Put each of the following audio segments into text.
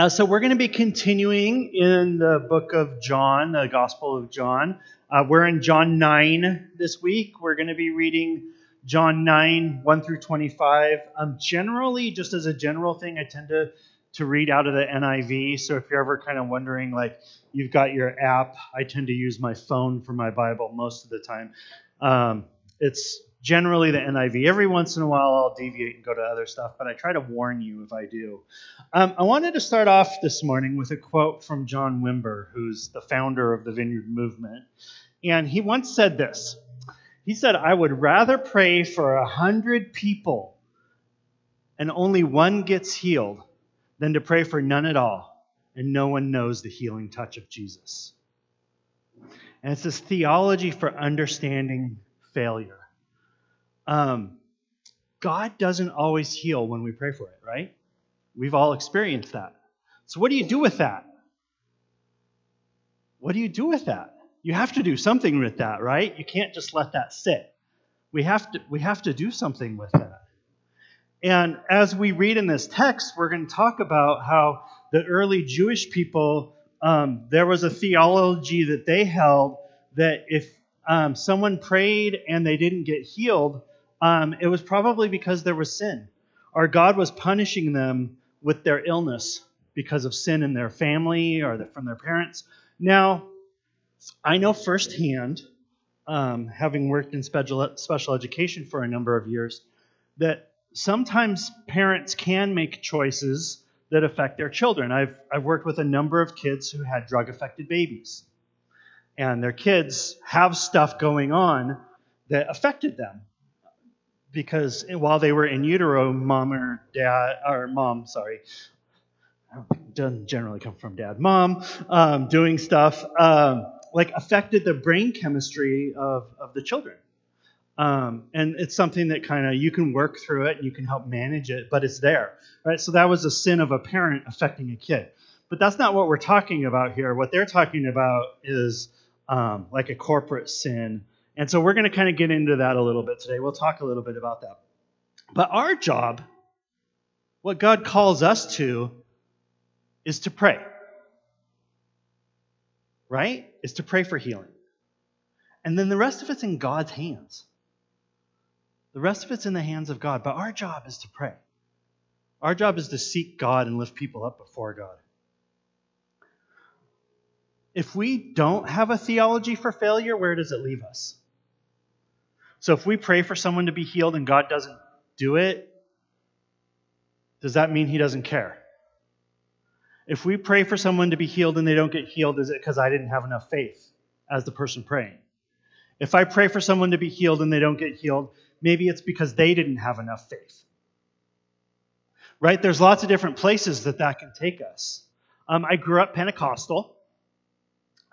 Uh, so we're going to be continuing in the book of John, the Gospel of John. Uh, we're in John 9 this week. We're going to be reading John 9, 1 through 25. Um, generally, just as a general thing, I tend to, to read out of the NIV. So if you're ever kind of wondering, like, you've got your app, I tend to use my phone for my Bible most of the time. Um, it's generally the NIV. Every once in a while, I'll deviate and go to other stuff, but I try to warn you if I do. Um, I wanted to start off this morning with a quote from John Wimber, who's the founder of the Vineyard Movement. And he once said this He said, I would rather pray for a hundred people and only one gets healed than to pray for none at all and no one knows the healing touch of Jesus. And it's this theology for understanding failure. Um, God doesn't always heal when we pray for it, right? We've all experienced that. So, what do you do with that? What do you do with that? You have to do something with that, right? You can't just let that sit. We have to, we have to do something with that. And as we read in this text, we're going to talk about how the early Jewish people, um, there was a theology that they held that if um, someone prayed and they didn't get healed, um, it was probably because there was sin, or God was punishing them with their illness because of sin in their family or the, from their parents. Now, I know firsthand, um, having worked in special, special education for a number of years, that sometimes parents can make choices that affect their children. I've, I've worked with a number of kids who had drug affected babies, and their kids have stuff going on that affected them because while they were in utero, mom or dad, or mom, sorry, doesn't generally come from dad, mom, um, doing stuff um, like affected the brain chemistry of, of the children. Um, and it's something that kind of you can work through it and you can help manage it, but it's there, right? So that was a sin of a parent affecting a kid. But that's not what we're talking about here. What they're talking about is um, like a corporate sin and so we're going to kind of get into that a little bit today. We'll talk a little bit about that. But our job, what God calls us to, is to pray. Right? Is to pray for healing. And then the rest of it's in God's hands. The rest of it's in the hands of God. But our job is to pray. Our job is to seek God and lift people up before God. If we don't have a theology for failure, where does it leave us? So if we pray for someone to be healed and God doesn't do it, does that mean he doesn't care? If we pray for someone to be healed and they don't get healed, is it because I didn't have enough faith as the person praying? If I pray for someone to be healed and they don't get healed, maybe it's because they didn't have enough faith. Right? There's lots of different places that that can take us. Um, I grew up Pentecostal.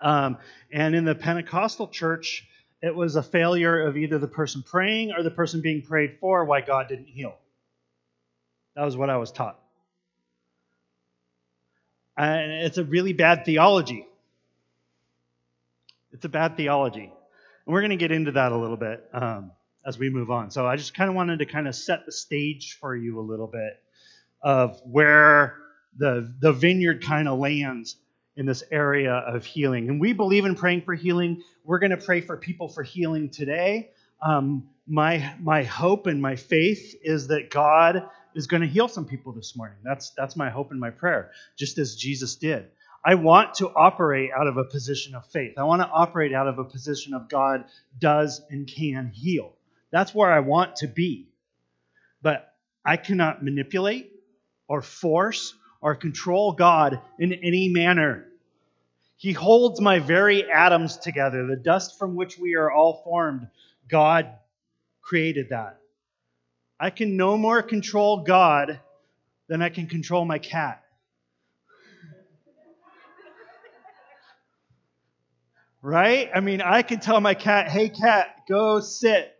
Um, and in the Pentecostal church, it was a failure of either the person praying or the person being prayed for why God didn't heal. That was what I was taught. And it's a really bad theology. It's a bad theology. And we're going to get into that a little bit um, as we move on. So I just kind of wanted to kind of set the stage for you a little bit of where the, the vineyard kind of lands in this area of healing. And we believe in praying for healing. We're going to pray for people for healing today. Um, my my hope and my faith is that God is going to heal some people this morning. That's that's my hope and my prayer, just as Jesus did. I want to operate out of a position of faith. I want to operate out of a position of God does and can heal. That's where I want to be. But I cannot manipulate or force or control God in any manner. He holds my very atoms together, the dust from which we are all formed. God created that. I can no more control God than I can control my cat. Right? I mean, I can tell my cat, hey, cat, go sit.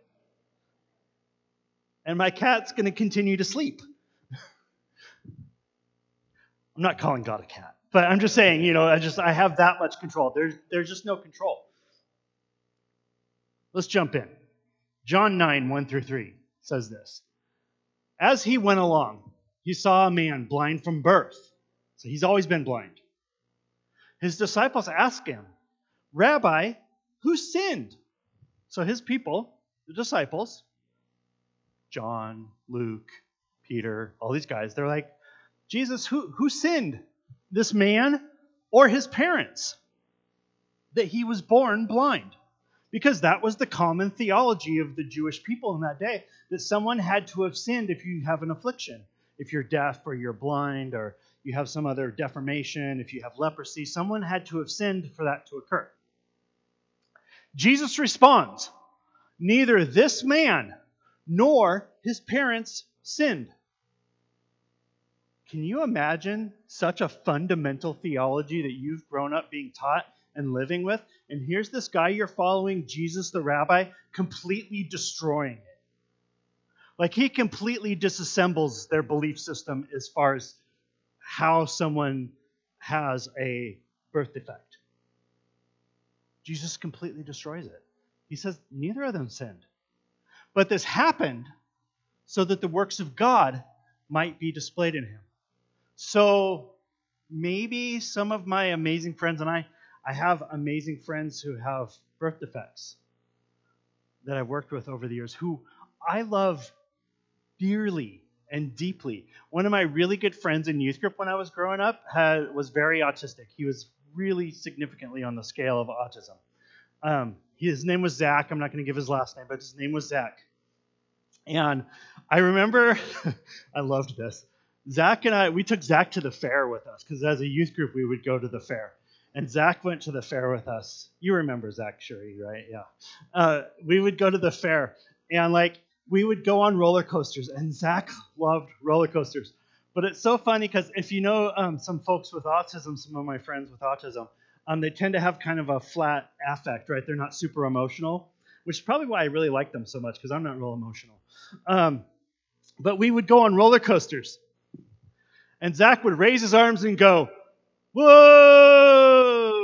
And my cat's going to continue to sleep. I'm not calling God a cat. But I'm just saying, you know, I just I have that much control. There's there's just no control. Let's jump in. John 9, 1 through 3 says this. As he went along, he saw a man blind from birth. So he's always been blind. His disciples ask him, Rabbi, who sinned? So his people, the disciples, John, Luke, Peter, all these guys, they're like, Jesus, who, who sinned? This man or his parents? That he was born blind. Because that was the common theology of the Jewish people in that day, that someone had to have sinned if you have an affliction. If you're deaf or you're blind or you have some other deformation, if you have leprosy, someone had to have sinned for that to occur. Jesus responds, Neither this man nor his parents sinned. Can you imagine such a fundamental theology that you've grown up being taught and living with? And here's this guy you're following, Jesus the rabbi, completely destroying it. Like he completely disassembles their belief system as far as how someone has a birth defect. Jesus completely destroys it. He says, neither of them sinned. But this happened so that the works of God might be displayed in him. So maybe some of my amazing friends and I, I have amazing friends who have birth defects that I've worked with over the years who I love dearly and deeply. One of my really good friends in youth group when I was growing up had, was very autistic. He was really significantly on the scale of autism. Um, his name was Zach. I'm not going to give his last name, but his name was Zach. And I remember, I loved this. Zach and I, we took Zach to the fair with us because as a youth group, we would go to the fair. And Zach went to the fair with us. You remember Zach Shuri, right? Yeah. Uh, we would go to the fair, and like we would go on roller coasters, and Zach loved roller coasters. But it's so funny because if you know um, some folks with autism, some of my friends with autism, um, they tend to have kind of a flat affect, right? They're not super emotional, which is probably why I really like them so much because I'm not real emotional. Um, but we would go on roller coasters, and Zach would raise his arms and go, Whoa!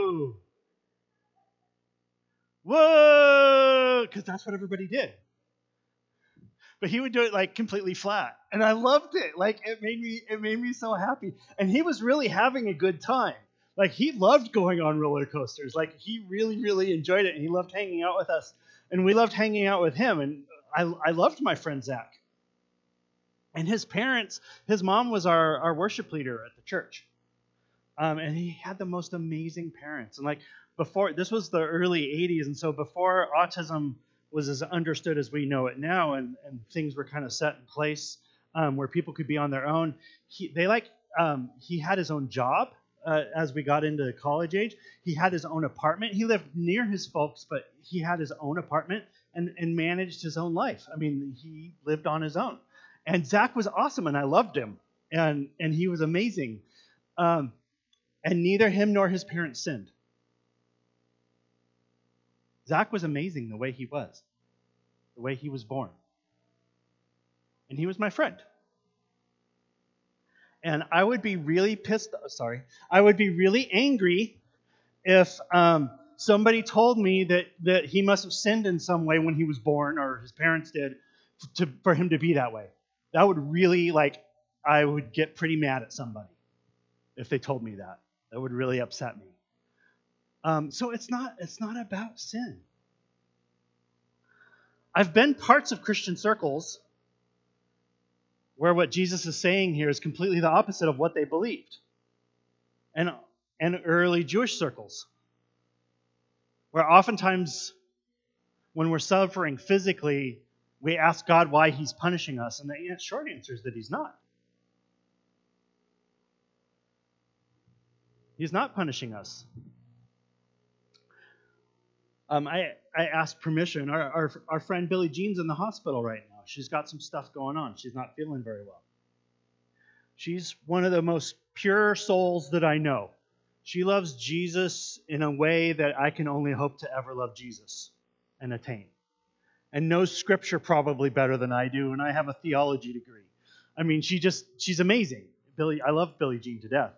Whoa! Because that's what everybody did. But he would do it like completely flat. And i loved it. Like it made me it made me so happy. And he was really having a good time. Like he loved going on roller coasters. Like he really really enjoyed it. And he loved hanging out with us. And we loved hanging out with him. And i, I loved my friend zach and his parents his mom was our, our worship leader at the church um, and he had the most amazing parents and like before this was the early 80s and so before autism was as understood as we know it now, and, and things were kind of set in place um, where people could be on their own. He, they like um, he had his own job uh, as we got into college age. He had his own apartment. He lived near his folks, but he had his own apartment and, and managed his own life. I mean, he lived on his own. And Zach was awesome, and I loved him, and and he was amazing. Um, and neither him nor his parents sinned. Zach was amazing the way he was, the way he was born. And he was my friend. And I would be really pissed, sorry, I would be really angry if um, somebody told me that, that he must have sinned in some way when he was born or his parents did to, for him to be that way. That would really, like, I would get pretty mad at somebody if they told me that. That would really upset me. Um, so it's not it's not about sin. I've been parts of Christian circles where what Jesus is saying here is completely the opposite of what they believed. And, and early Jewish circles, where oftentimes when we're suffering physically, we ask God why He's punishing us, and the short answer is that He's not. He's not punishing us. Um, I, I asked permission. Our, our, our friend Billie Jean's in the hospital right now. She's got some stuff going on. She's not feeling very well. She's one of the most pure souls that I know. She loves Jesus in a way that I can only hope to ever love Jesus and attain. And knows scripture probably better than I do, and I have a theology degree. I mean, she just, she's amazing. Billy, I love Billie Jean to death.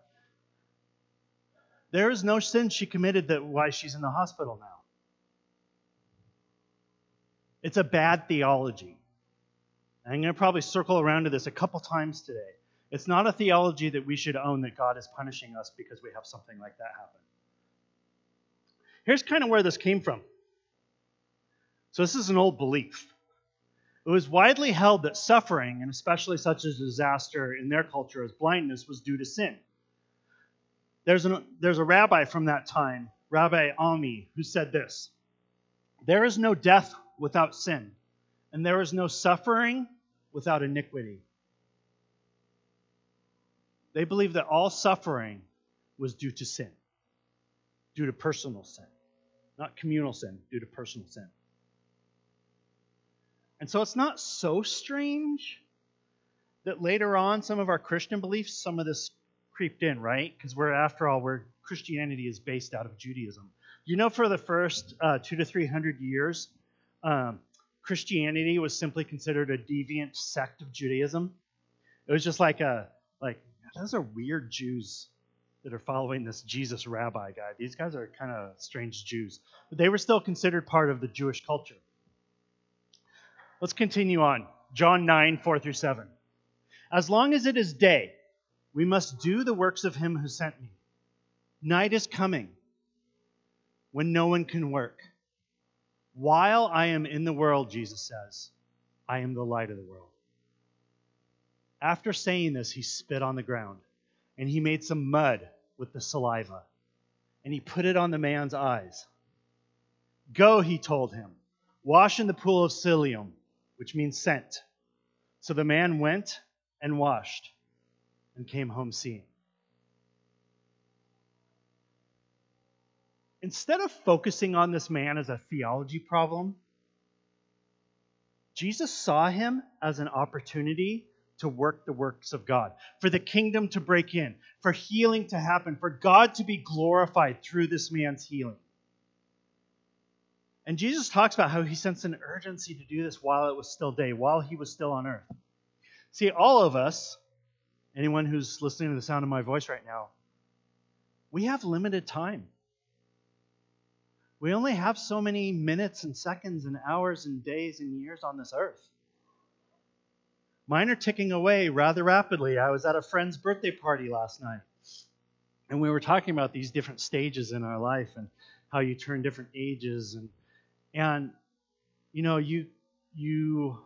There is no sin she committed that why she's in the hospital now. It's a bad theology. I'm going to probably circle around to this a couple times today It's not a theology that we should own that God is punishing us because we have something like that happen. Here's kind of where this came from. So, this is an old belief. It was widely held that suffering, and especially such a disaster in their culture as blindness, was due to sin. There's, an, there's a rabbi from that time, Rabbi Ami, who said this There is no death without sin, and there is no suffering without iniquity. They believed that all suffering was due to sin, due to personal sin, not communal sin, due to personal sin. And so it's not so strange that later on some of our Christian beliefs, some of this creeped in, right? Because we're, after all, where Christianity is based out of Judaism. You know, for the first uh, two to three hundred years, um, Christianity was simply considered a deviant sect of Judaism. It was just like a like those are weird Jews that are following this Jesus rabbi guy. These guys are kind of strange Jews, but they were still considered part of the Jewish culture. Let's continue on. John 9, 4 through 7. As long as it is day, we must do the works of him who sent me. Night is coming when no one can work. While I am in the world, Jesus says, I am the light of the world. After saying this, he spit on the ground, and he made some mud with the saliva, and he put it on the man's eyes. Go, he told him, wash in the pool of Siloam which means sent. So the man went and washed and came home seeing. Instead of focusing on this man as a theology problem, Jesus saw him as an opportunity to work the works of God, for the kingdom to break in, for healing to happen, for God to be glorified through this man's healing. And Jesus talks about how he sensed an urgency to do this while it was still day, while he was still on earth. See, all of us, anyone who's listening to the sound of my voice right now, we have limited time. We only have so many minutes and seconds and hours and days and years on this earth. Mine are ticking away rather rapidly. I was at a friend's birthday party last night, and we were talking about these different stages in our life and how you turn different ages and and you know, you you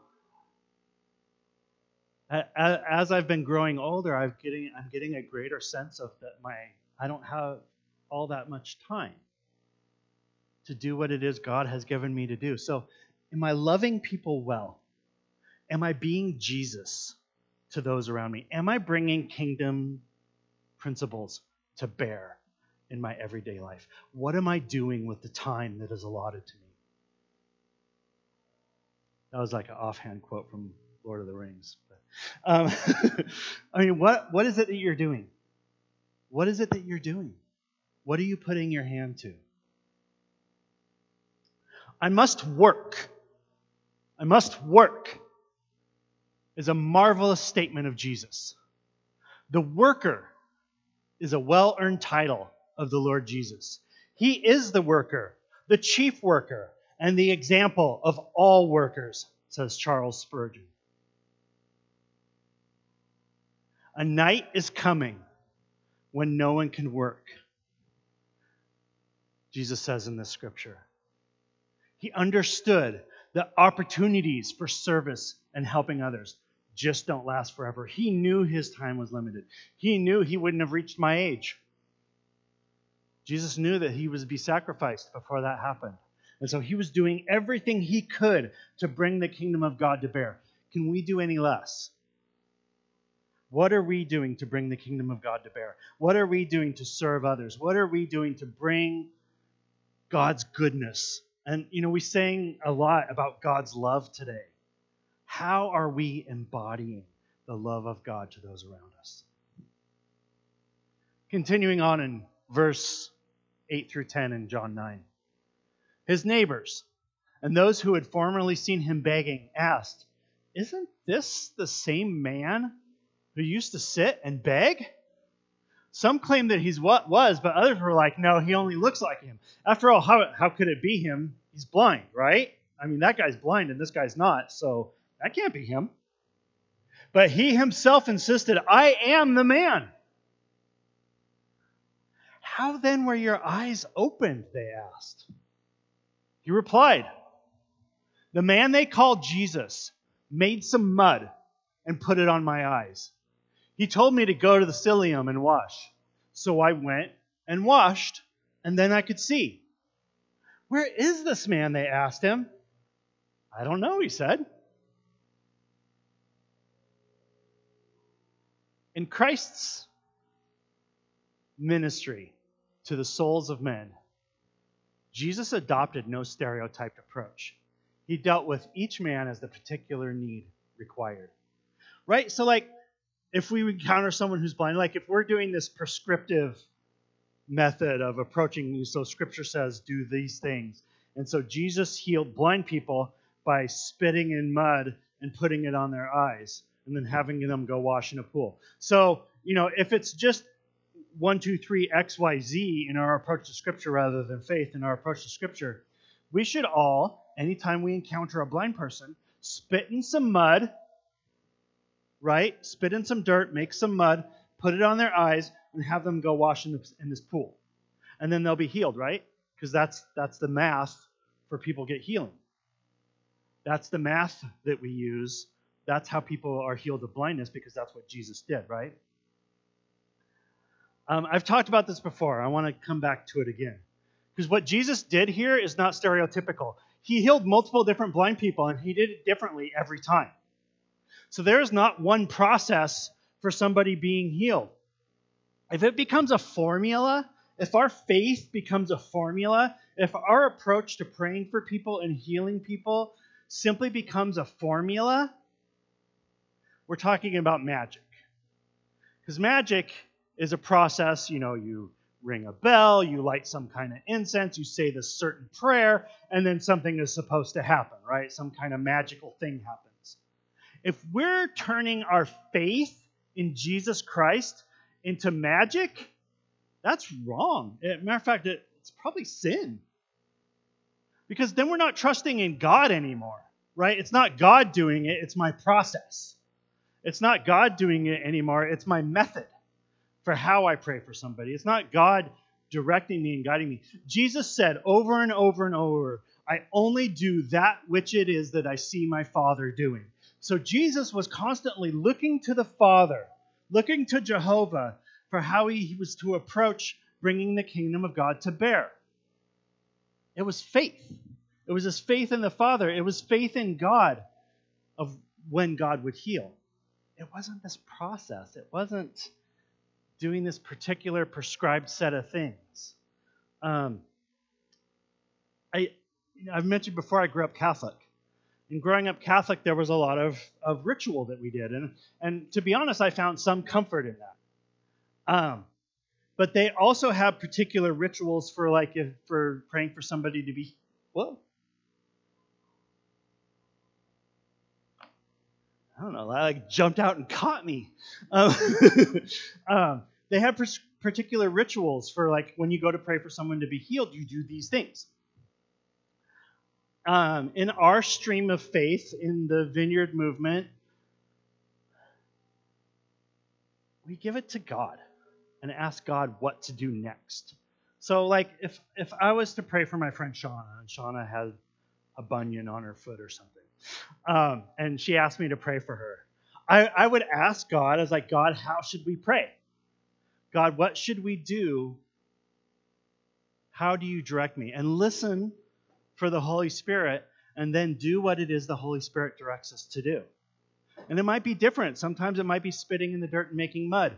as I've been growing older, I'm getting I'm getting a greater sense of that my I don't have all that much time to do what it is God has given me to do. So, am I loving people well? Am I being Jesus to those around me? Am I bringing kingdom principles to bear in my everyday life? What am I doing with the time that is allotted to me? That was like an offhand quote from Lord of the Rings. But, um, I mean, what, what is it that you're doing? What is it that you're doing? What are you putting your hand to? I must work. I must work is a marvelous statement of Jesus. The worker is a well earned title of the Lord Jesus. He is the worker, the chief worker, and the example of all workers, says Charles Spurgeon. A night is coming when no one can work, Jesus says in this scripture. He understood that opportunities for service and helping others just don't last forever. He knew his time was limited. He knew he wouldn't have reached my age. Jesus knew that he was to be sacrificed before that happened. And so he was doing everything he could to bring the kingdom of God to bear. Can we do any less? What are we doing to bring the kingdom of God to bear? What are we doing to serve others? What are we doing to bring God's goodness? And, you know, we sang a lot about God's love today. How are we embodying the love of God to those around us? Continuing on in verse 8 through 10 in John 9. His neighbors and those who had formerly seen him begging asked, Isn't this the same man who used to sit and beg? Some claim that he's what was, but others were like, no, he only looks like him. After all, how, how could it be him? He's blind, right? I mean, that guy's blind and this guy's not, so that can't be him. But he himself insisted, I am the man. How then were your eyes opened? They asked. He replied, The man they called Jesus made some mud and put it on my eyes. He told me to go to the Siloam and wash. So I went and washed, and then I could see. Where is this man? They asked him. I don't know, he said. In Christ's ministry to the souls of men, Jesus adopted no stereotyped approach. He dealt with each man as the particular need required. Right? So, like, if we encounter someone who's blind, like if we're doing this prescriptive method of approaching, you, so scripture says, do these things. And so Jesus healed blind people by spitting in mud and putting it on their eyes and then having them go wash in a pool. So, you know, if it's just one, two, three, X, Y, Z in our approach to Scripture rather than faith in our approach to Scripture, we should all, anytime we encounter a blind person, spit in some mud, right? Spit in some dirt, make some mud, put it on their eyes, and have them go wash in this, in this pool. And then they'll be healed, right? Because that's that's the math for people get healing. That's the math that we use. That's how people are healed of blindness because that's what Jesus did, right? Um, I've talked about this before. I want to come back to it again. Because what Jesus did here is not stereotypical. He healed multiple different blind people, and he did it differently every time. So there is not one process for somebody being healed. If it becomes a formula, if our faith becomes a formula, if our approach to praying for people and healing people simply becomes a formula, we're talking about magic. Because magic is a process, you know, you ring a bell, you light some kind of incense, you say this certain prayer, and then something is supposed to happen, right? Some kind of magical thing happens. If we're turning our faith in Jesus Christ into magic, that's wrong. Eh, matter of fact, it's probably sin. Because then we're not trusting in God anymore, right? It's not God doing it, it's my process. It's not God doing it anymore, it's my method for how I pray for somebody. It's not God directing me and guiding me. Jesus said over and over and over, I only do that which it is that I see my Father doing. So Jesus was constantly looking to the Father, looking to Jehovah for how he was to approach bringing the kingdom of God to bear. It was faith. It was his faith in the Father. It was faith in God of when God would heal. It wasn't this process. It wasn't doing this particular prescribed set of things. Um, I, I've mentioned before I grew up Catholic. And growing up Catholic, there was a lot of, of ritual that we did. And, and to be honest, I found some comfort in that. Um, but they also have particular rituals for like if, for praying for somebody to be whoa I don't know, that like jumped out and caught me. Um, um, they have particular rituals for like when you go to pray for someone to be healed, you do these things. Um, in our stream of faith in the vineyard movement, we give it to God and ask God what to do next. So, like, if if I was to pray for my friend Shauna, and Shauna had a bunion on her foot or something, um, and she asked me to pray for her, I, I would ask God, I was like, God, how should we pray? God, what should we do? How do you direct me? And listen for the Holy Spirit and then do what it is the Holy Spirit directs us to do. And it might be different. Sometimes it might be spitting in the dirt and making mud.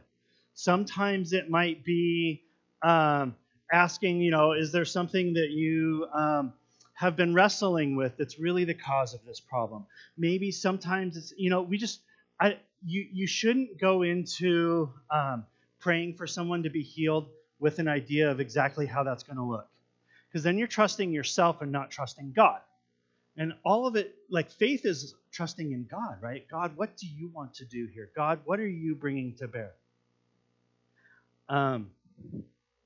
Sometimes it might be um, asking, you know, is there something that you um, have been wrestling with that's really the cause of this problem? Maybe sometimes it's, you know, we just, I, you, you shouldn't go into um, praying for someone to be healed with an idea of exactly how that's going to look. Because then you're trusting yourself and not trusting God. And all of it, like faith is trusting in God, right? God, what do you want to do here? God, what are you bringing to bear? Um,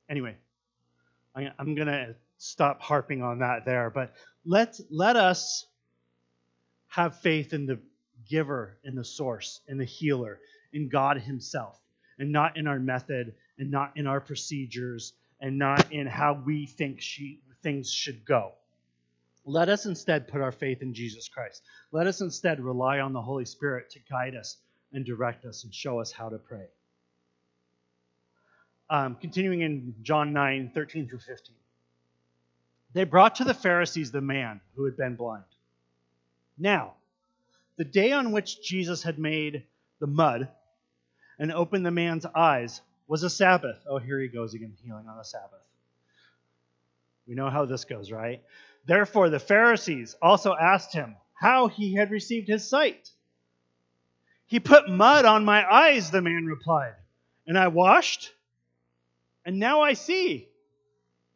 anyway, I'm going to stop harping on that there, but let let us have faith in the giver in the source in the healer, in God Himself, and not in our method, and not in our procedures, and not in how we think she, things should go. Let us instead put our faith in Jesus Christ. Let us instead rely on the Holy Spirit to guide us and direct us and show us how to pray. Um, continuing in John 9 13 through 15. They brought to the Pharisees the man who had been blind. Now, the day on which Jesus had made the mud and opened the man's eyes was a Sabbath. Oh, here he goes again, healing on a Sabbath. We know how this goes, right? Therefore, the Pharisees also asked him how he had received his sight. He put mud on my eyes, the man replied, and I washed, and now I see.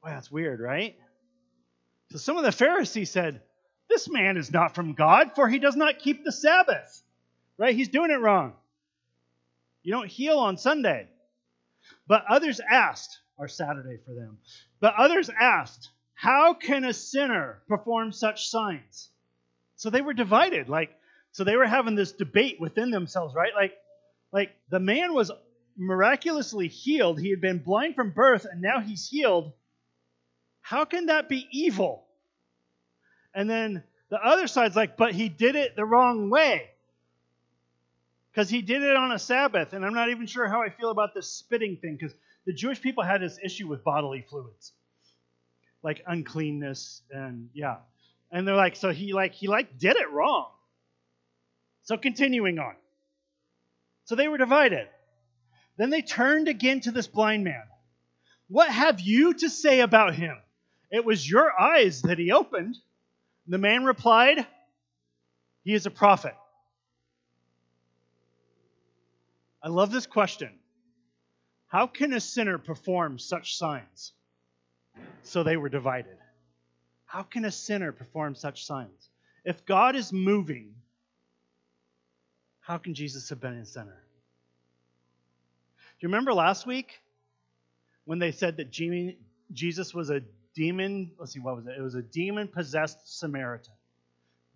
Well, that's weird, right? So some of the Pharisees said, This man is not from God, for he does not keep the Sabbath. Right? He's doing it wrong. You don't heal on Sunday. But others asked, or Saturday for them, but others asked, how can a sinner perform such signs? So they were divided. Like, so they were having this debate within themselves, right? Like, like the man was miraculously healed. He had been blind from birth, and now he's healed. How can that be evil? And then the other side's like, but he did it the wrong way. Because he did it on a Sabbath. And I'm not even sure how I feel about this spitting thing, because the Jewish people had this issue with bodily fluids like uncleanness and yeah. And they're like, so he like he like did it wrong. So continuing on. So they were divided. Then they turned again to this blind man. What have you to say about him? It was your eyes that he opened. The man replied, He is a prophet. I love this question. How can a sinner perform such signs? So they were divided. How can a sinner perform such signs? If God is moving, how can Jesus have been in center? Do you remember last week when they said that Jesus was a demon? Let's see, what was it? It was a demon possessed Samaritan.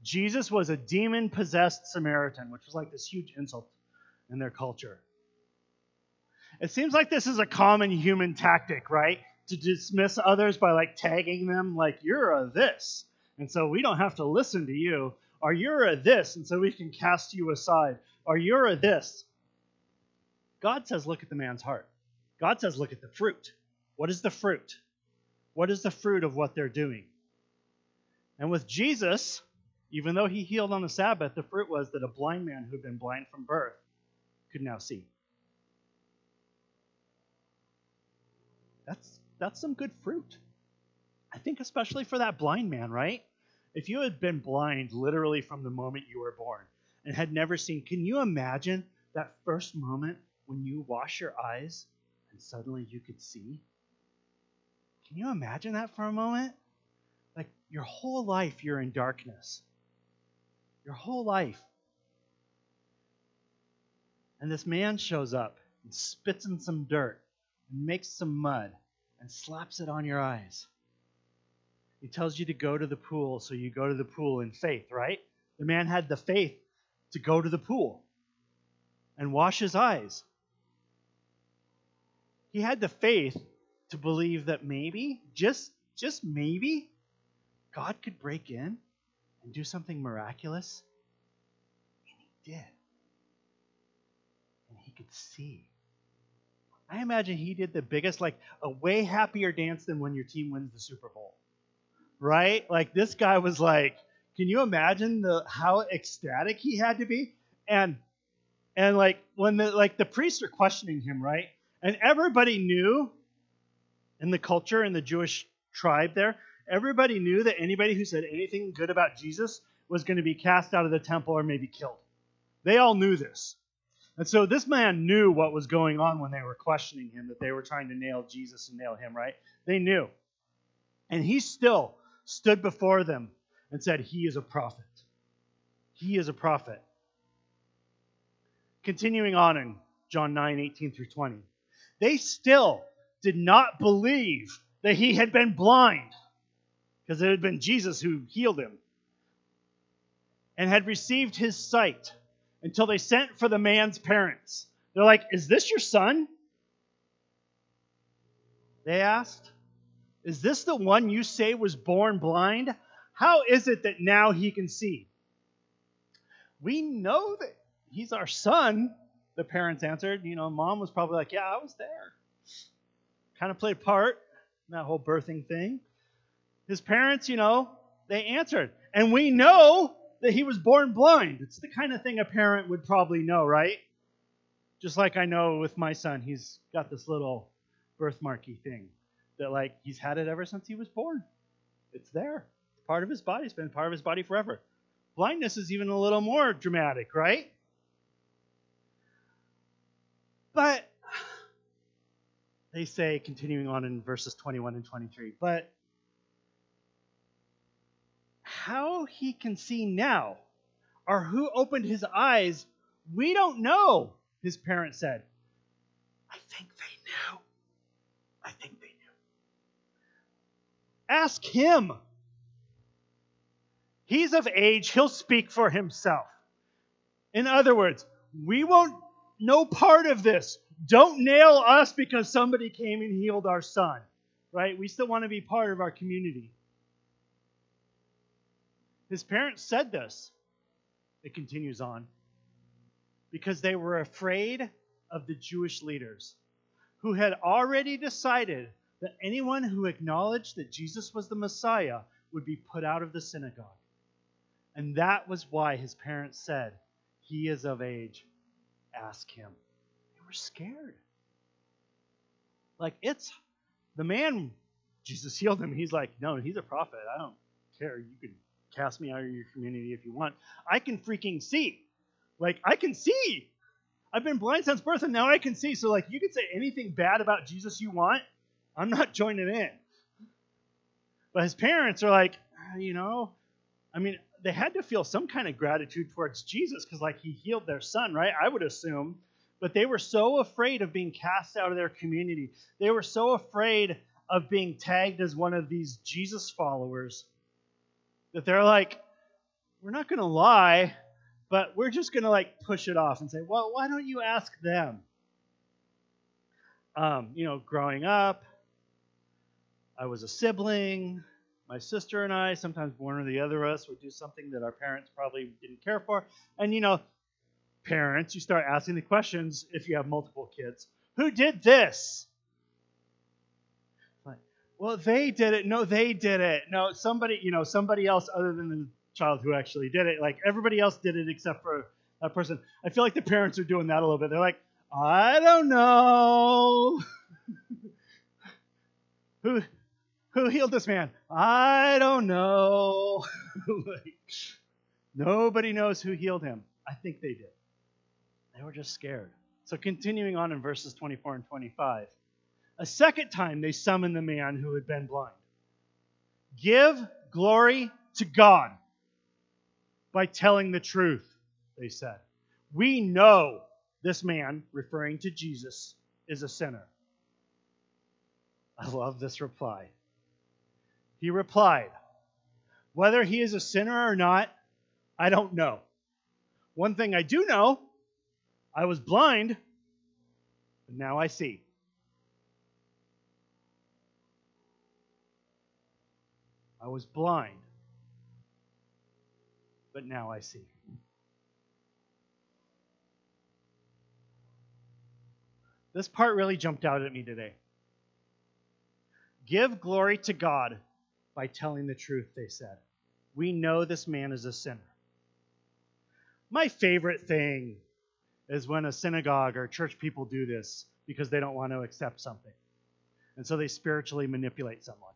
Jesus was a demon possessed Samaritan, which was like this huge insult in their culture. It seems like this is a common human tactic, right? to dismiss others by like tagging them like you're a this and so we don't have to listen to you. Or you're a this and so we can cast you aside. Or you're a this. God says look at the man's heart. God says look at the fruit. What is the fruit? What is the fruit of what they're doing? And with jesus even though he healed on the sabbath the fruit was that a blind man who'd been blind from birth could now see that's that's some good fruit. I think especially for that blind man, right? If you had been blind literally from the moment you were born and had never seen, can you imagine that first moment when you wash your eyes and suddenly you could see? Can you imagine that for a moment? Like your whole life you're in darkness. Your whole life. And this man shows up and spits in some dirt and makes some mud and slaps it on your eyes. He tells you to go to the pool, so you go to the pool in faith, right? The man had the faith to go to the pool and wash his eyes. He had the faith to believe that maybe, just just maybe, God could break in and do something miraculous. And he did. Could see. I imagine he did the biggest, like a way happier dance than when your team wins the Super Bowl. Right? Like this guy was like, can you imagine the how ecstatic he had to be? And and like when the like the priests are questioning him, right? And everybody knew in the culture in the Jewish tribe there, everybody knew that anybody who said anything good about Jesus was going to be cast out of the temple or maybe killed. They all knew this. And so this man knew what was going on when they were questioning him, that they were trying to nail Jesus and nail him, right? They knew. And he still stood before them and said, He is a prophet. He is a prophet. Continuing on in John 9, 18 through 20. They still did not believe that he had been blind, because it had been Jesus who healed him, and had received his sight until they sent for the man's parents. They're like, Is this your son? They asked. Is this the one you say was born blind? How is it that now he can see? We know that he's our son, the parents answered. You know, mom was probably like, Yeah, I was there. Kind of played part in that whole birthing thing. His parents, you know, they answered. And we know that he was born blind. It's the kind of thing a parent would probably know, right? Just like I know with my son, he's got this little birthmarky thing that, like, he's had it ever since he was born. It's there. It's part of his body. It's been part of his body forever. Blindness is even a little more dramatic, right? But they say, continuing on in verses 21 and 23, but how he can see now or who opened his eyes, we don't know, his parents said. I think they knew. I think they knew. Ask him. He's of age, he'll speak for himself. In other words, we won't know part of this. Don't nail us because somebody came and healed our son, right? We still want to be part of our community. His parents said this. It continues on. Because they were afraid of the Jewish leaders who had already decided that anyone who acknowledged that Jesus was the Messiah would be put out of the synagogue. And that was why his parents said, He is of age. Ask him. They were scared. Like, it's the man, Jesus healed him. He's like, No, he's a prophet. I don't care. You can cast me out of your community if you want. I can freaking see. Like, I can see. I've been blind since birth and now I can see. So, like, you can say anything bad about Jesus you want. I'm not joining in. But his parents are like, ah, you know, I mean, they had to feel some kind of gratitude towards Jesus because, like, he healed their son, right? I would assume. But they were so afraid of being cast out of their community. They were so afraid of being tagged as one of these Jesus followers that they're like, we're not going to lie, but we're just going to like push it off and say, well, why don't you ask them? Um, you know, growing up, I was a sibling. My sister and I, sometimes one or the other of us, would do something that our parents probably didn't care for. And, you know, parents, you start asking the questions if you have multiple kids who did this? Well, they did it. No, they did it. No, somebody, you know, somebody else other than the child who actually did it. Like everybody else did it except for that person. I feel like the parents are doing that a little bit. They're like, I don't know. who who healed this man? I don't know. like, nobody knows who healed him. I think they did. They were just scared. So continuing on in verses 24 and 25. A second time they summoned the man who had been blind. Give glory to God by telling the truth, they said. We know this man, referring to Jesus, is a sinner. I love this reply. He replied, Whether he is a sinner or not, I don't know. One thing I do know I was blind, but now I see. I was blind, but now I see. This part really jumped out at me today. Give glory to God by telling the truth, they said. We know this man is a sinner. My favorite thing is when a synagogue or church people do this because they don't want to accept something. And so they spiritually manipulate someone.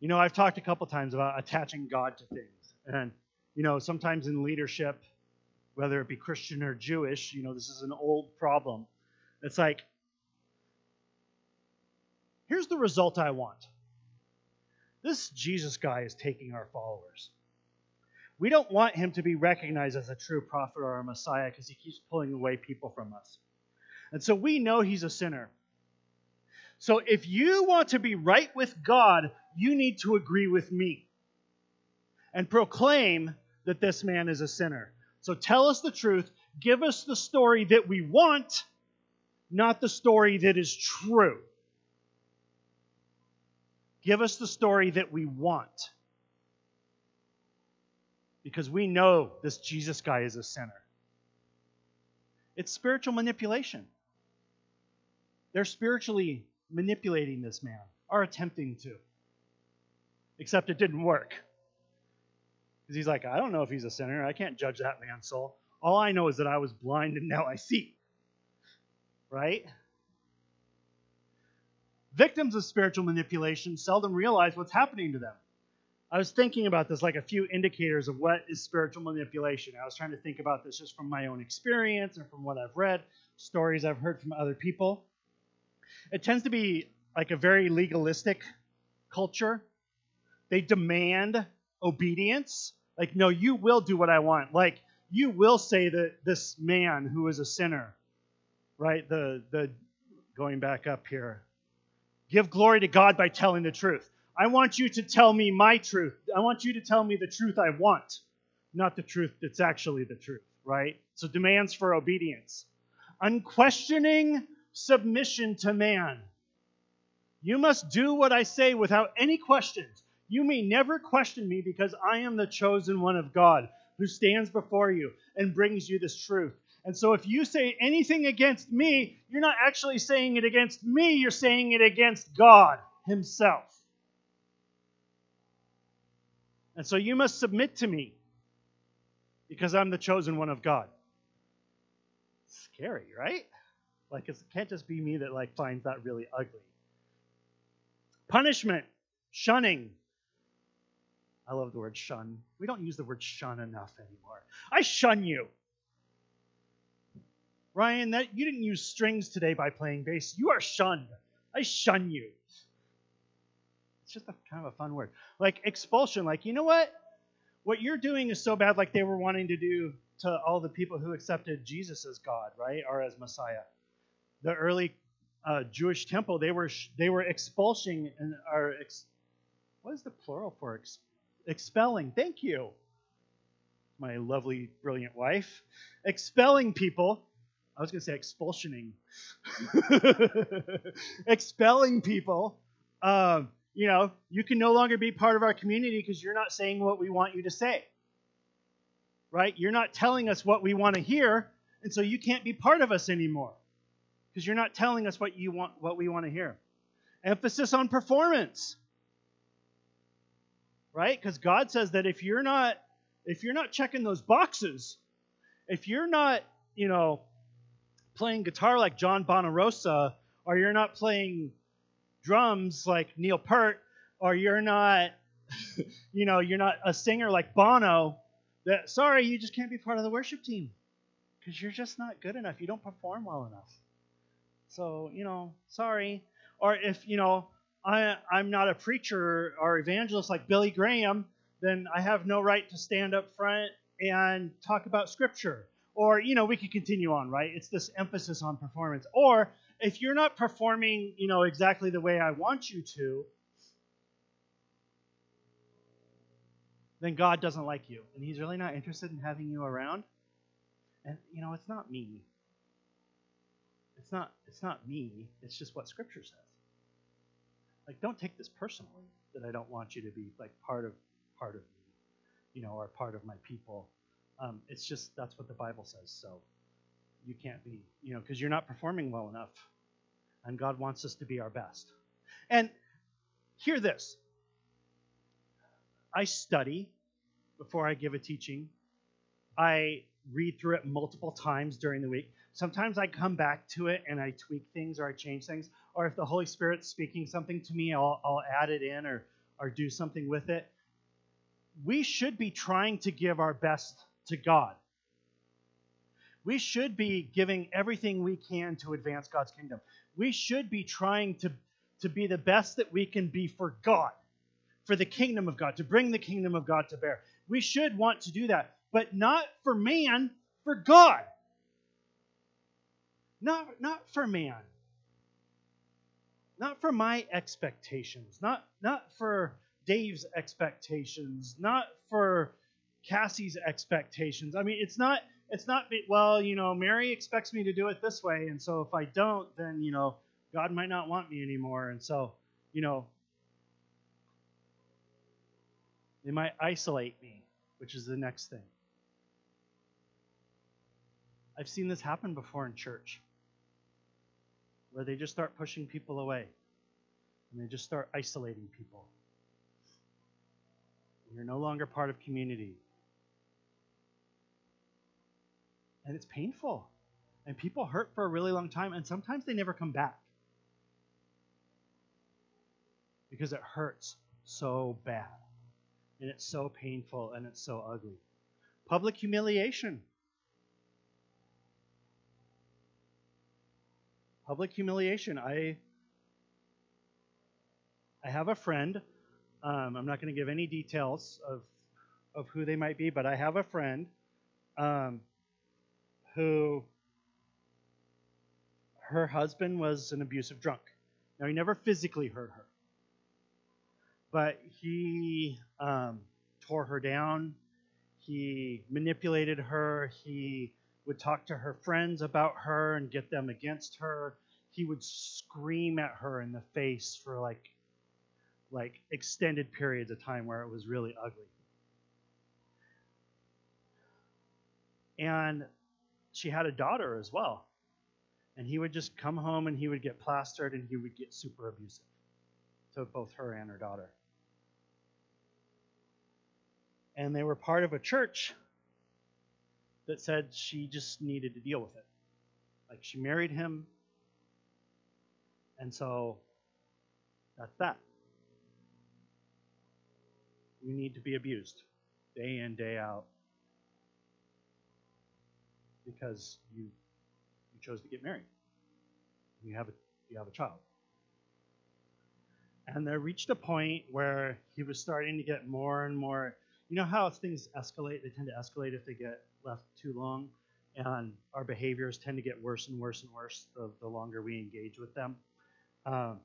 You know, I've talked a couple times about attaching God to things. And, you know, sometimes in leadership, whether it be Christian or Jewish, you know, this is an old problem. It's like, here's the result I want. This Jesus guy is taking our followers. We don't want him to be recognized as a true prophet or a Messiah because he keeps pulling away people from us. And so we know he's a sinner. So if you want to be right with God, you need to agree with me and proclaim that this man is a sinner. So tell us the truth. Give us the story that we want, not the story that is true. Give us the story that we want. Because we know this Jesus guy is a sinner. It's spiritual manipulation. They're spiritually manipulating this man, or attempting to. Except it didn't work. Because he's like, I don't know if he's a sinner. I can't judge that man's soul. All I know is that I was blind and now I see. Right? Victims of spiritual manipulation seldom realize what's happening to them. I was thinking about this like a few indicators of what is spiritual manipulation. I was trying to think about this just from my own experience and from what I've read, stories I've heard from other people. It tends to be like a very legalistic culture. They demand obedience. Like, no, you will do what I want. Like, you will say that this man who is a sinner, right? The the going back up here. Give glory to God by telling the truth. I want you to tell me my truth. I want you to tell me the truth I want, not the truth that's actually the truth, right? So demands for obedience. Unquestioning submission to man. You must do what I say without any questions. You may never question me because I am the chosen one of God who stands before you and brings you this truth. And so if you say anything against me, you're not actually saying it against me, you're saying it against God Himself. And so you must submit to me because I'm the chosen one of God. Scary, right? Like it can't just be me that like finds that really ugly. Punishment, shunning. I love the word shun. We don't use the word shun enough anymore. I shun you. Ryan, that you didn't use strings today by playing bass. You are shunned. I shun you. It's just a kind of a fun word. Like expulsion, like, you know what? What you're doing is so bad, like they were wanting to do to all the people who accepted Jesus as God, right? Or as Messiah. The early uh, Jewish temple, they were they were expulsing and are ex, what is the plural for ex, expelling? Thank you, my lovely, brilliant wife. Expelling people. I was going to say expulsioning. expelling people um, you know, you can no longer be part of our community because you're not saying what we want you to say. Right? You're not telling us what we want to hear, and so you can't be part of us anymore because you're not telling us what you want what we want to hear. Emphasis on performance. Right? Because God says that if you're not if you're not checking those boxes, if you're not, you know, playing guitar like John Bonamassa, or you're not playing drums like Neil Peart, or you're not, you know, you're not a singer like Bono, that sorry, you just can't be part of the worship team because you're just not good enough. You don't perform well enough. So, you know, sorry. Or if, you know, I, I'm not a preacher or evangelist like Billy Graham, then I have no right to stand up front and talk about scripture. Or, you know, we could continue on, right? It's this emphasis on performance. Or if you're not performing, you know, exactly the way I want you to, then God doesn't like you. And He's really not interested in having you around. And, you know, it's not me. It's not, it's not me. It's just what Scripture says. Like, don't take this personally that I don't want you to be like part of part of me, you know, or part of my people. Um, it's just that's what the Bible says. So you can't be, you know, because you're not performing well enough. And God wants us to be our best. And hear this I study before I give a teaching, I read through it multiple times during the week. Sometimes I come back to it and I tweak things or I change things. Or if the Holy Spirit's speaking something to me, I'll, I'll add it in or, or do something with it. We should be trying to give our best to God we should be giving everything we can to advance God's kingdom. We should be trying to, to be the best that we can be for God, for the kingdom of God, to bring the kingdom of God to bear. We should want to do that, but not for man, for God. Not, not for man. Not for my expectations. Not, not for Dave's expectations. Not for Cassie's expectations. I mean, it's not it's not well, you know, Mary expects me to do it this way, and so if I don't, then you know, God might not want me anymore, and so you know, they might isolate me, which is the next thing. I've seen this happen before in church, where they just start pushing people away, and they just start isolating people. You're no longer part of community. And it's painful. And people hurt for a really long time, and sometimes they never come back. Because it hurts so bad. And it's so painful and it's so ugly. Public humiliation. Public humiliation. I I have a friend um, I'm not going to give any details of of who they might be, but I have a friend um, who her husband was an abusive drunk. Now he never physically hurt her, but he um, tore her down. He manipulated her. He would talk to her friends about her and get them against her. He would scream at her in the face for like like extended periods of time where it was really ugly. And she had a daughter as well. And he would just come home and he would get plastered and he would get super abusive to both her and her daughter. And they were part of a church that said she just needed to deal with it. Like she married him, and so that's that you need to be abused day in, day out because you you chose to get married. You have a you have a child. And there reached a point where he was starting to get more and more you know how things escalate, they tend to escalate if they get left too long. And our behaviors tend to get worse and worse and worse the, the longer we engage with them. Um,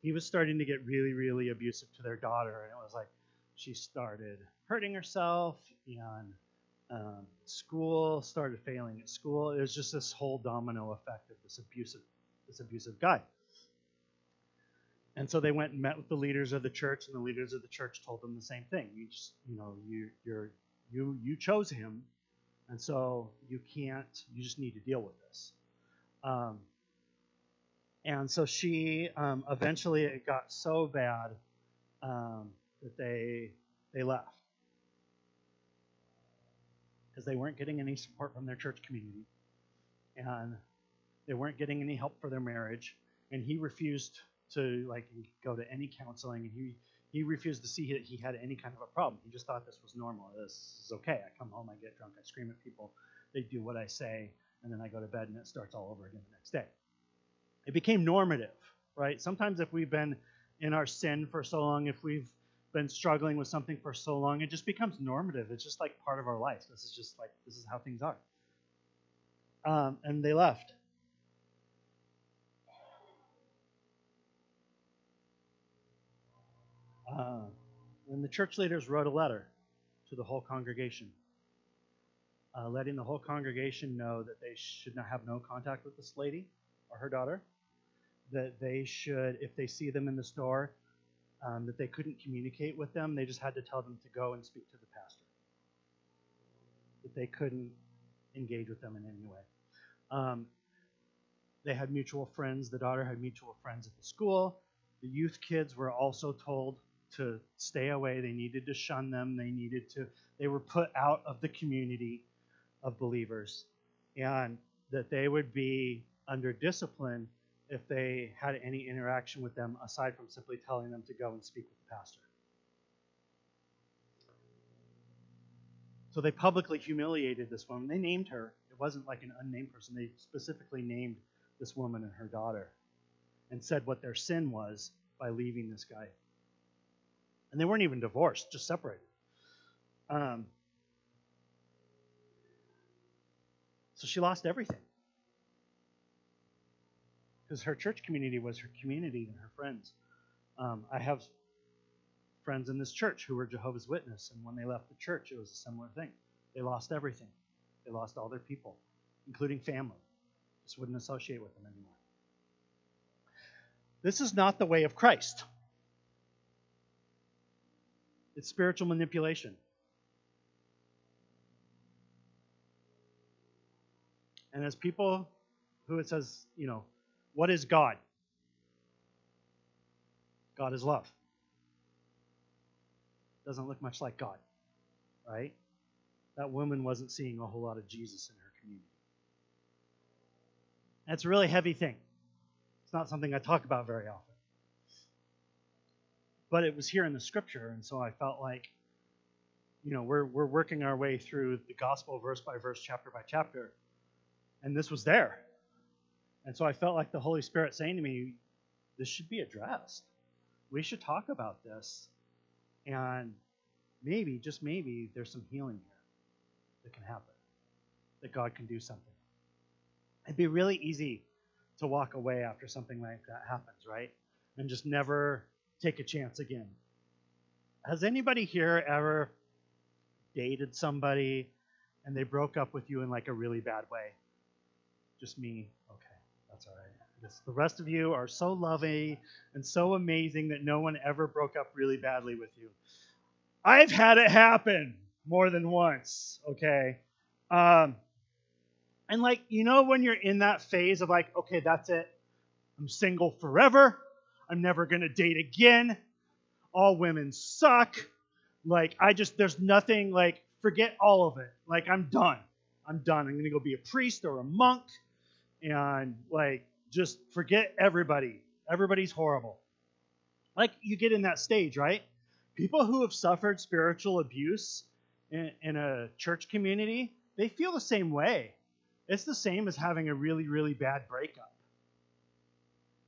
he was starting to get really, really abusive to their daughter, and it was like, she started hurting herself and um, school started failing at school. It was just this whole domino effect of this abusive, this abusive guy. And so they went and met with the leaders of the church, and the leaders of the church told them the same thing. You just, you know, you you're you you chose him, and so you can't. You just need to deal with this. Um, and so she um, eventually it got so bad um, that they they left because they weren't getting any support from their church community and they weren't getting any help for their marriage and he refused to like go to any counseling and he he refused to see that he had any kind of a problem he just thought this was normal this is okay i come home i get drunk i scream at people they do what i say and then i go to bed and it starts all over again the next day it became normative right sometimes if we've been in our sin for so long if we've been struggling with something for so long, it just becomes normative. It's just like part of our life. This is just like, this is how things are. Um, and they left. Uh, and the church leaders wrote a letter to the whole congregation, uh, letting the whole congregation know that they should not have no contact with this lady or her daughter, that they should, if they see them in the store, um, that they couldn't communicate with them. They just had to tell them to go and speak to the pastor. That they couldn't engage with them in any way. Um, they had mutual friends. The daughter had mutual friends at the school. The youth kids were also told to stay away. They needed to shun them. They needed to. They were put out of the community of believers, and that they would be under discipline if they had any interaction with them aside from simply telling them to go and speak with the pastor. So they publicly humiliated this woman. They named her. It wasn't like an unnamed person. They specifically named this woman and her daughter and said what their sin was by leaving this guy. And they weren't even divorced, just separated. Um, so she lost everything because her church community was her community and her friends. Um, I have friends in this church who were Jehovah's Witness, and when they left the church, it was a similar thing. They lost everything. They lost all their people, including family. Just wouldn't associate with them anymore. This is not the way of Christ. It's spiritual manipulation. And as people who it says, you know, what is God? God is love. Doesn't look much like God, right? That woman wasn't seeing a whole lot of Jesus in her community. That's a really heavy thing. It's not something I talk about very often. But it was here in the scripture, and so I felt like, you know, we're, we're working our way through the gospel verse by verse, chapter by chapter, and this was there. And so I felt like the Holy Spirit saying to me, this should be addressed. We should talk about this. And maybe, just maybe, there's some healing here that can happen, that God can do something. It'd be really easy to walk away after something like that happens, right? And just never take a chance again. Has anybody here ever dated somebody and they broke up with you in like a really bad way? Just me? Okay, that's all right. The rest of you are so loving and so amazing that no one ever broke up really badly with you. I've had it happen more than once, okay? Um, and like, you know, when you're in that phase of like, okay, that's it. I'm single forever. I'm never going to date again. All women suck. Like, I just, there's nothing, like, forget all of it. Like, I'm done. I'm done. I'm going to go be a priest or a monk and, like, just forget everybody. Everybody's horrible. Like, you get in that stage, right? People who have suffered spiritual abuse in, in a church community, they feel the same way. It's the same as having a really, really bad breakup.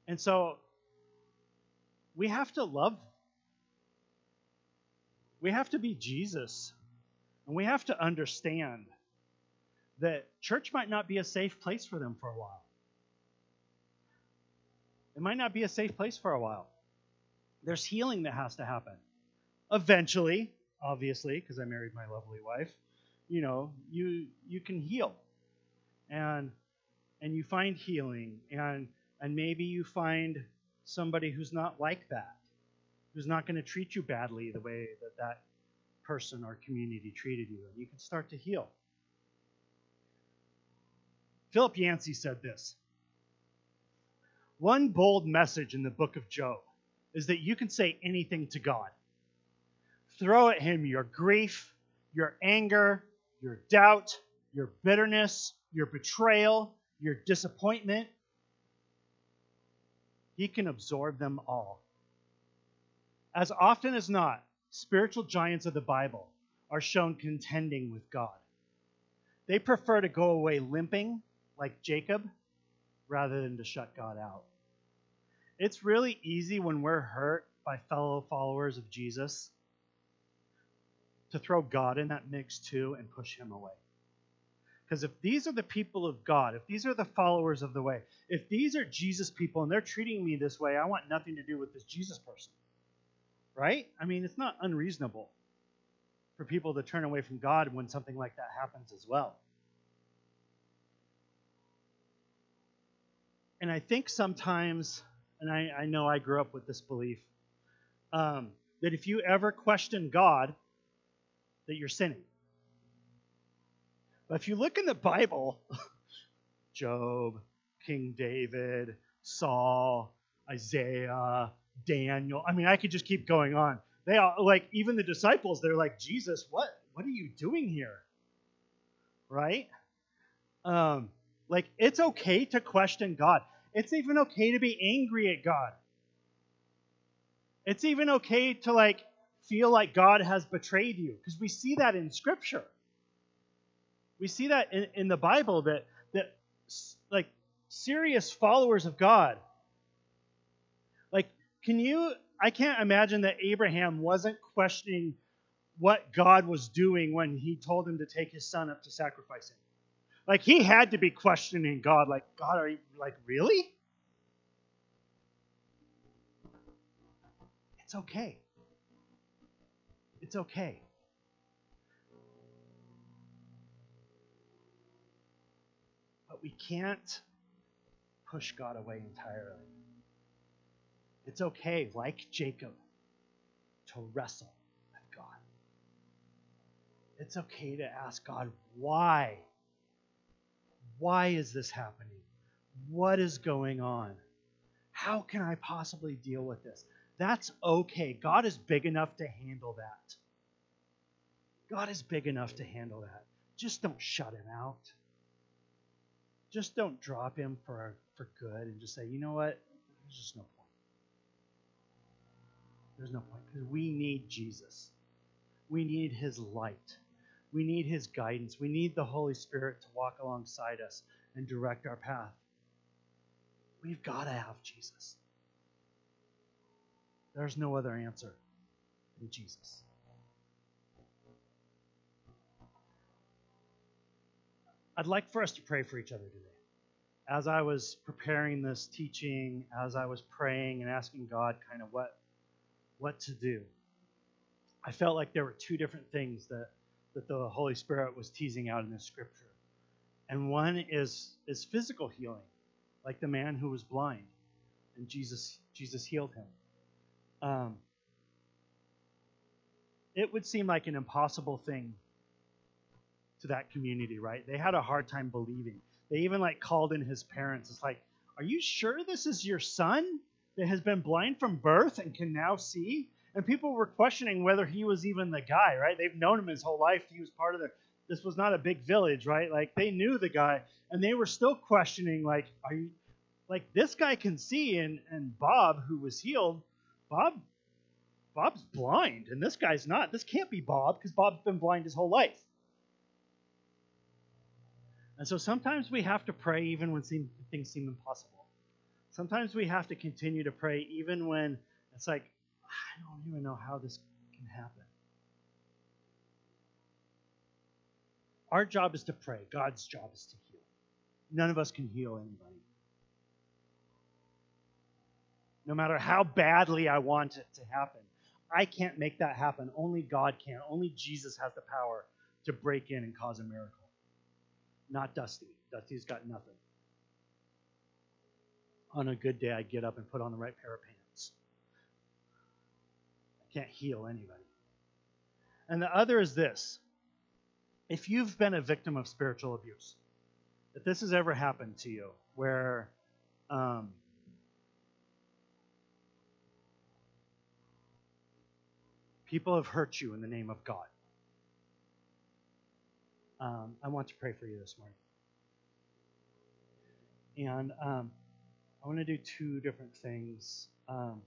And so we have to love. We have to be Jesus. And we have to understand that church might not be a safe place for them for a while. It might not be a safe place for a while. There's healing that has to happen. Eventually, obviously, because I married my lovely wife, you know, you you can heal and and you find healing and and maybe you find somebody who's not like that who's not going to treat you badly the way that that person or community treated you and you can start to heal philip yancey said this one bold message in the book of job is that you can say anything to god throw at him your grief your anger your doubt your bitterness your betrayal, your disappointment. He can absorb them all. As often as not, spiritual giants of the Bible are shown contending with God. They prefer to go away limping, like Jacob, rather than to shut God out. It's really easy when we're hurt by fellow followers of Jesus to throw God in that mix too and push him away. Because if these are the people of God, if these are the followers of the way, if these are Jesus people and they're treating me this way, I want nothing to do with this Jesus person. Right? I mean, it's not unreasonable for people to turn away from God when something like that happens as well. And I think sometimes, and I, I know I grew up with this belief, um, that if you ever question God, that you're sinning. But if you look in the Bible, Job, King David, Saul, Isaiah, Daniel, I mean, I could just keep going on. They all, like, even the disciples, they're like, Jesus, what, what are you doing here? Right? Um, like, it's okay to question God. It's even okay to be angry at God. It's even okay to, like, feel like God has betrayed you, because we see that in Scripture. We see that in, in the Bible that that like serious followers of God. Like, can you? I can't imagine that Abraham wasn't questioning what God was doing when he told him to take his son up to sacrifice him. Like he had to be questioning God, like, God, are you like really? It's okay. It's okay. But we can't push God away entirely. It's okay, like Jacob, to wrestle with God. It's okay to ask God, why? Why is this happening? What is going on? How can I possibly deal with this? That's okay. God is big enough to handle that. God is big enough to handle that. Just don't shut him out. Just don't drop him for, for good and just say, you know what? There's just no point. There's no point because we need Jesus. We need his light. We need his guidance. We need the Holy Spirit to walk alongside us and direct our path. We've got to have Jesus. There's no other answer than Jesus. I'd like for us to pray for each other today. As I was preparing this teaching, as I was praying and asking God kind of what what to do, I felt like there were two different things that, that the Holy Spirit was teasing out in this scripture. And one is is physical healing like the man who was blind, and Jesus Jesus healed him. Um, it would seem like an impossible thing to that community, right? They had a hard time believing. They even like called in his parents. It's like, are you sure this is your son that has been blind from birth and can now see? And people were questioning whether he was even the guy, right? They've known him his whole life. He was part of the. This was not a big village, right? Like they knew the guy, and they were still questioning, like, are you, like this guy can see and and Bob who was healed, Bob Bob's blind and this guy's not. This can't be Bob because Bob's been blind his whole life. And so sometimes we have to pray even when seem, things seem impossible. Sometimes we have to continue to pray even when it's like, I don't even know how this can happen. Our job is to pray, God's job is to heal. None of us can heal anybody. no matter how badly I want it to happen. I can't make that happen. Only God can. Only Jesus has the power to break in and cause a miracle. Not Dusty. Dusty's got nothing. On a good day, I get up and put on the right pair of pants. I can't heal anybody. And the other is this if you've been a victim of spiritual abuse, if this has ever happened to you, where um, People have hurt you in the name of God. Um, I want to pray for you this morning. And um, I want to do two different things. Um,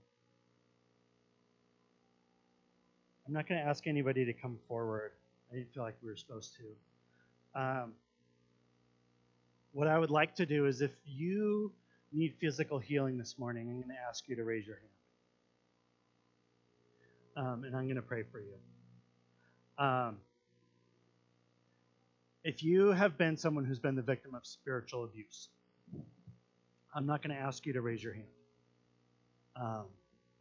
I'm not going to ask anybody to come forward. I didn't feel like we were supposed to. Um, what I would like to do is if you need physical healing this morning, I'm going to ask you to raise your hand um, and I'm going to pray for you. If you have been someone who's been the victim of spiritual abuse, I'm not going to ask you to raise your hand. Um,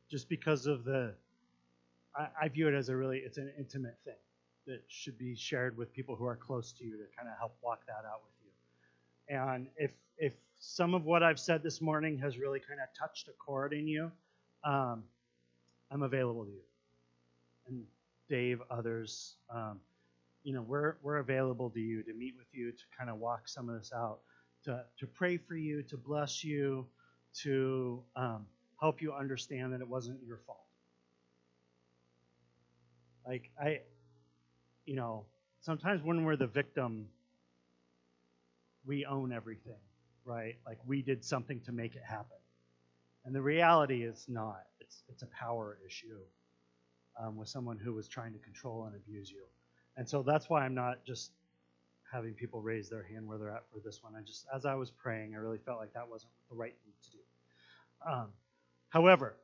just because of the, I, I, view it as a really, it's an intimate thing that should be shared with people who are close to you to kind of help walk that out with you. And if if some of what I've said this morning has really kind of touched a chord in you, um, I'm available to you and Dave, others, um, you know, we're, we're available to you to meet with you to kind of walk some of this out, to, to pray for you, to bless you, to um, help you understand that it wasn't your fault. Like, I, you know, sometimes when we're the victim, we own everything, right? Like, we did something to make it happen. And the reality is not, it's, it's a power issue um, with someone who was trying to control and abuse you. And so that's why I'm not just having people raise their hand where they're at for this one. I just, as I was praying, I really felt like that wasn't the right thing to do. Um, however,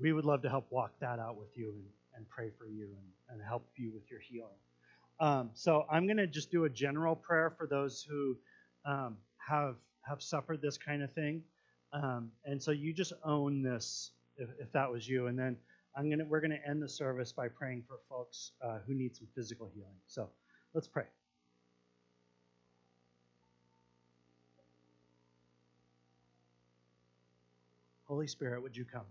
we would love to help walk that out with you and, and pray for you and, and help you with your healing. Um, so I'm going to just do a general prayer for those who um, have have suffered this kind of thing. Um, and so you just own this if, if, that was you. And then I'm gonna we're gonna end the service by praying for folks uh, who need some physical healing. So let's pray. Holy Spirit, would you come?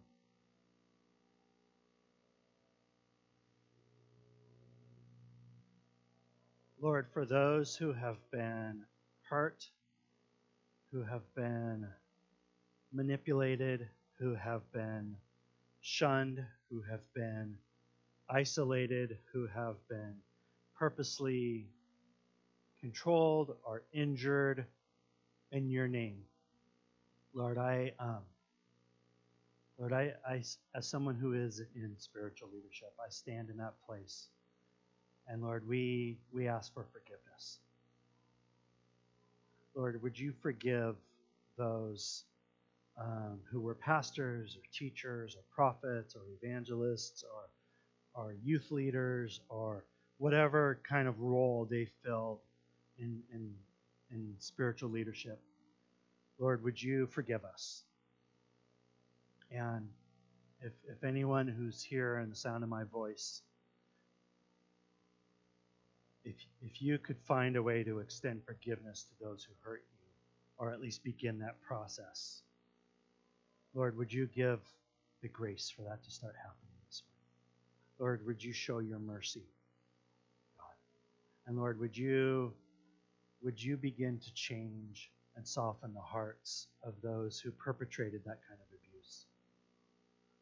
Lord, for those who have been hurt, who have been manipulated, who have been shunned, who have been isolated, who have been purposely controlled or injured in your name. Lord, I um, Lord, I, I, as someone who is in spiritual leadership, I stand in that place. And Lord, we, we ask for forgiveness. Lord, would you forgive those um, who were pastors or teachers or prophets or evangelists or, or youth leaders or whatever kind of role they filled in, in, in spiritual leadership. Lord, would you forgive us? And if, if anyone who's here in the sound of my voice, if, if you could find a way to extend forgiveness to those who hurt you, or at least begin that process, Lord, would you give the grace for that to start happening this way? Lord, would you show your mercy? God. And Lord, would you would you begin to change and soften the hearts of those who perpetrated that kind of abuse?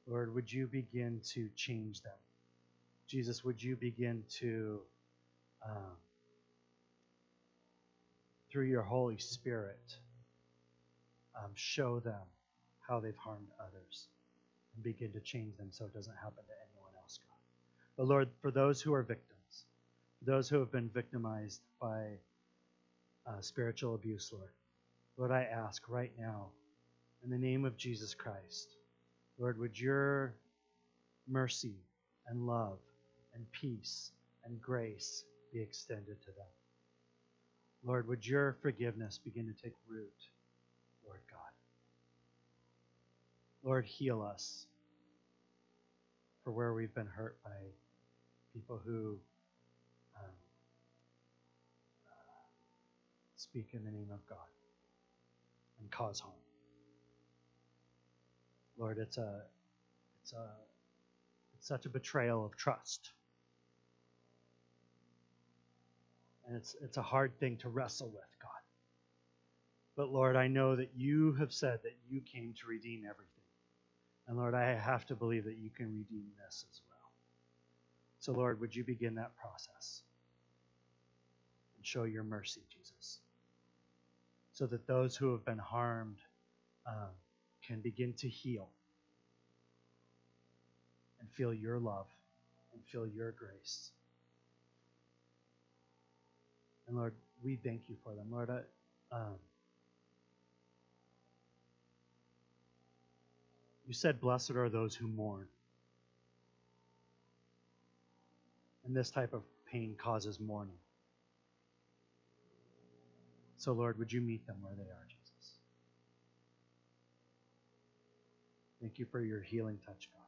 Lord, would you begin to change them? Jesus, would you begin to, um, through your Holy Spirit, um, show them how they've harmed others and begin to change them so it doesn't happen to anyone else, God. But Lord, for those who are victims, those who have been victimized by uh, spiritual abuse, Lord, Lord, I ask right now, in the name of Jesus Christ, Lord, would your mercy and love and peace and grace be extended to them. Lord, would your forgiveness begin to take root, Lord God. Lord, heal us for where we've been hurt by people who um, speak in the name of God and cause harm. Lord, it's a it's a it's such a betrayal of trust. And it's it's a hard thing to wrestle with, God. But Lord, I know that you have said that you came to redeem everything. And Lord, I have to believe that you can redeem this as well. So Lord, would you begin that process? And show your mercy, Jesus. So that those who have been harmed um, can begin to heal and feel your love and feel your grace. And Lord, we thank you for them. Lord, I, um, you said, Blessed are those who mourn. And this type of pain causes mourning. So, Lord, would you meet them where they are, Jesus? Thank you for your healing touch, God.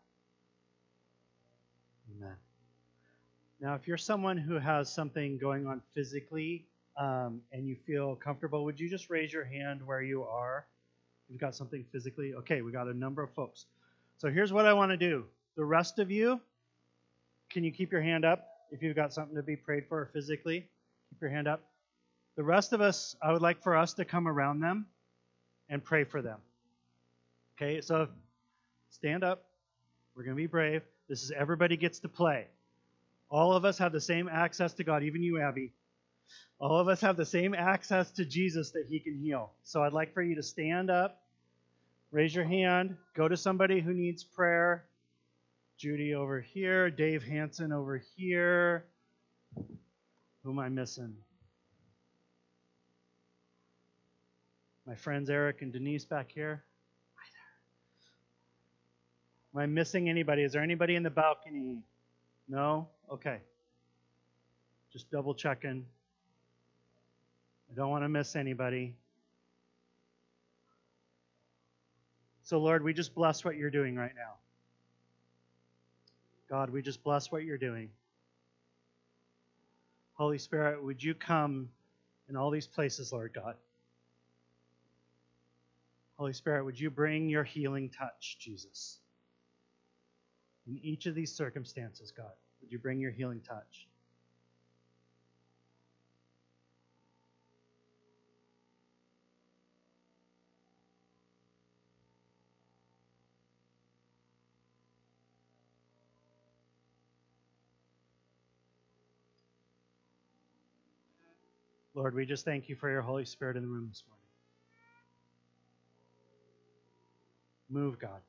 Amen. Now, if you're someone who has something going on physically um, and you feel comfortable, would you just raise your hand where you are? You've got something physically? Okay, we got a number of folks. So here's what I want to do. The rest of you, can you keep your hand up if you've got something to be prayed for physically? Keep your hand up. The rest of us, I would like for us to come around them and pray for them. Okay, so Stand up. We're going to be brave. This is everybody gets to play. All of us have the same access to God, even you, Abby. All of us have the same access to Jesus that he can heal. So I'd like for you to stand up, raise your hand, go to somebody who needs prayer. Judy over here, Dave Hanson over here. Who am I missing? My friends Eric and Denise back here. Am I missing anybody? Is there anybody in the balcony? No? Okay. Just double checking. I don't want to miss anybody. So, Lord, we just bless what you're doing right now. God, we just bless what you're doing. Holy Spirit, would you come in all these places, Lord God? Holy Spirit, would you bring your healing touch, Jesus? In each of these circumstances, God, would you bring your healing touch? Lord, we just thank you for your Holy Spirit in the room this morning. Move, God.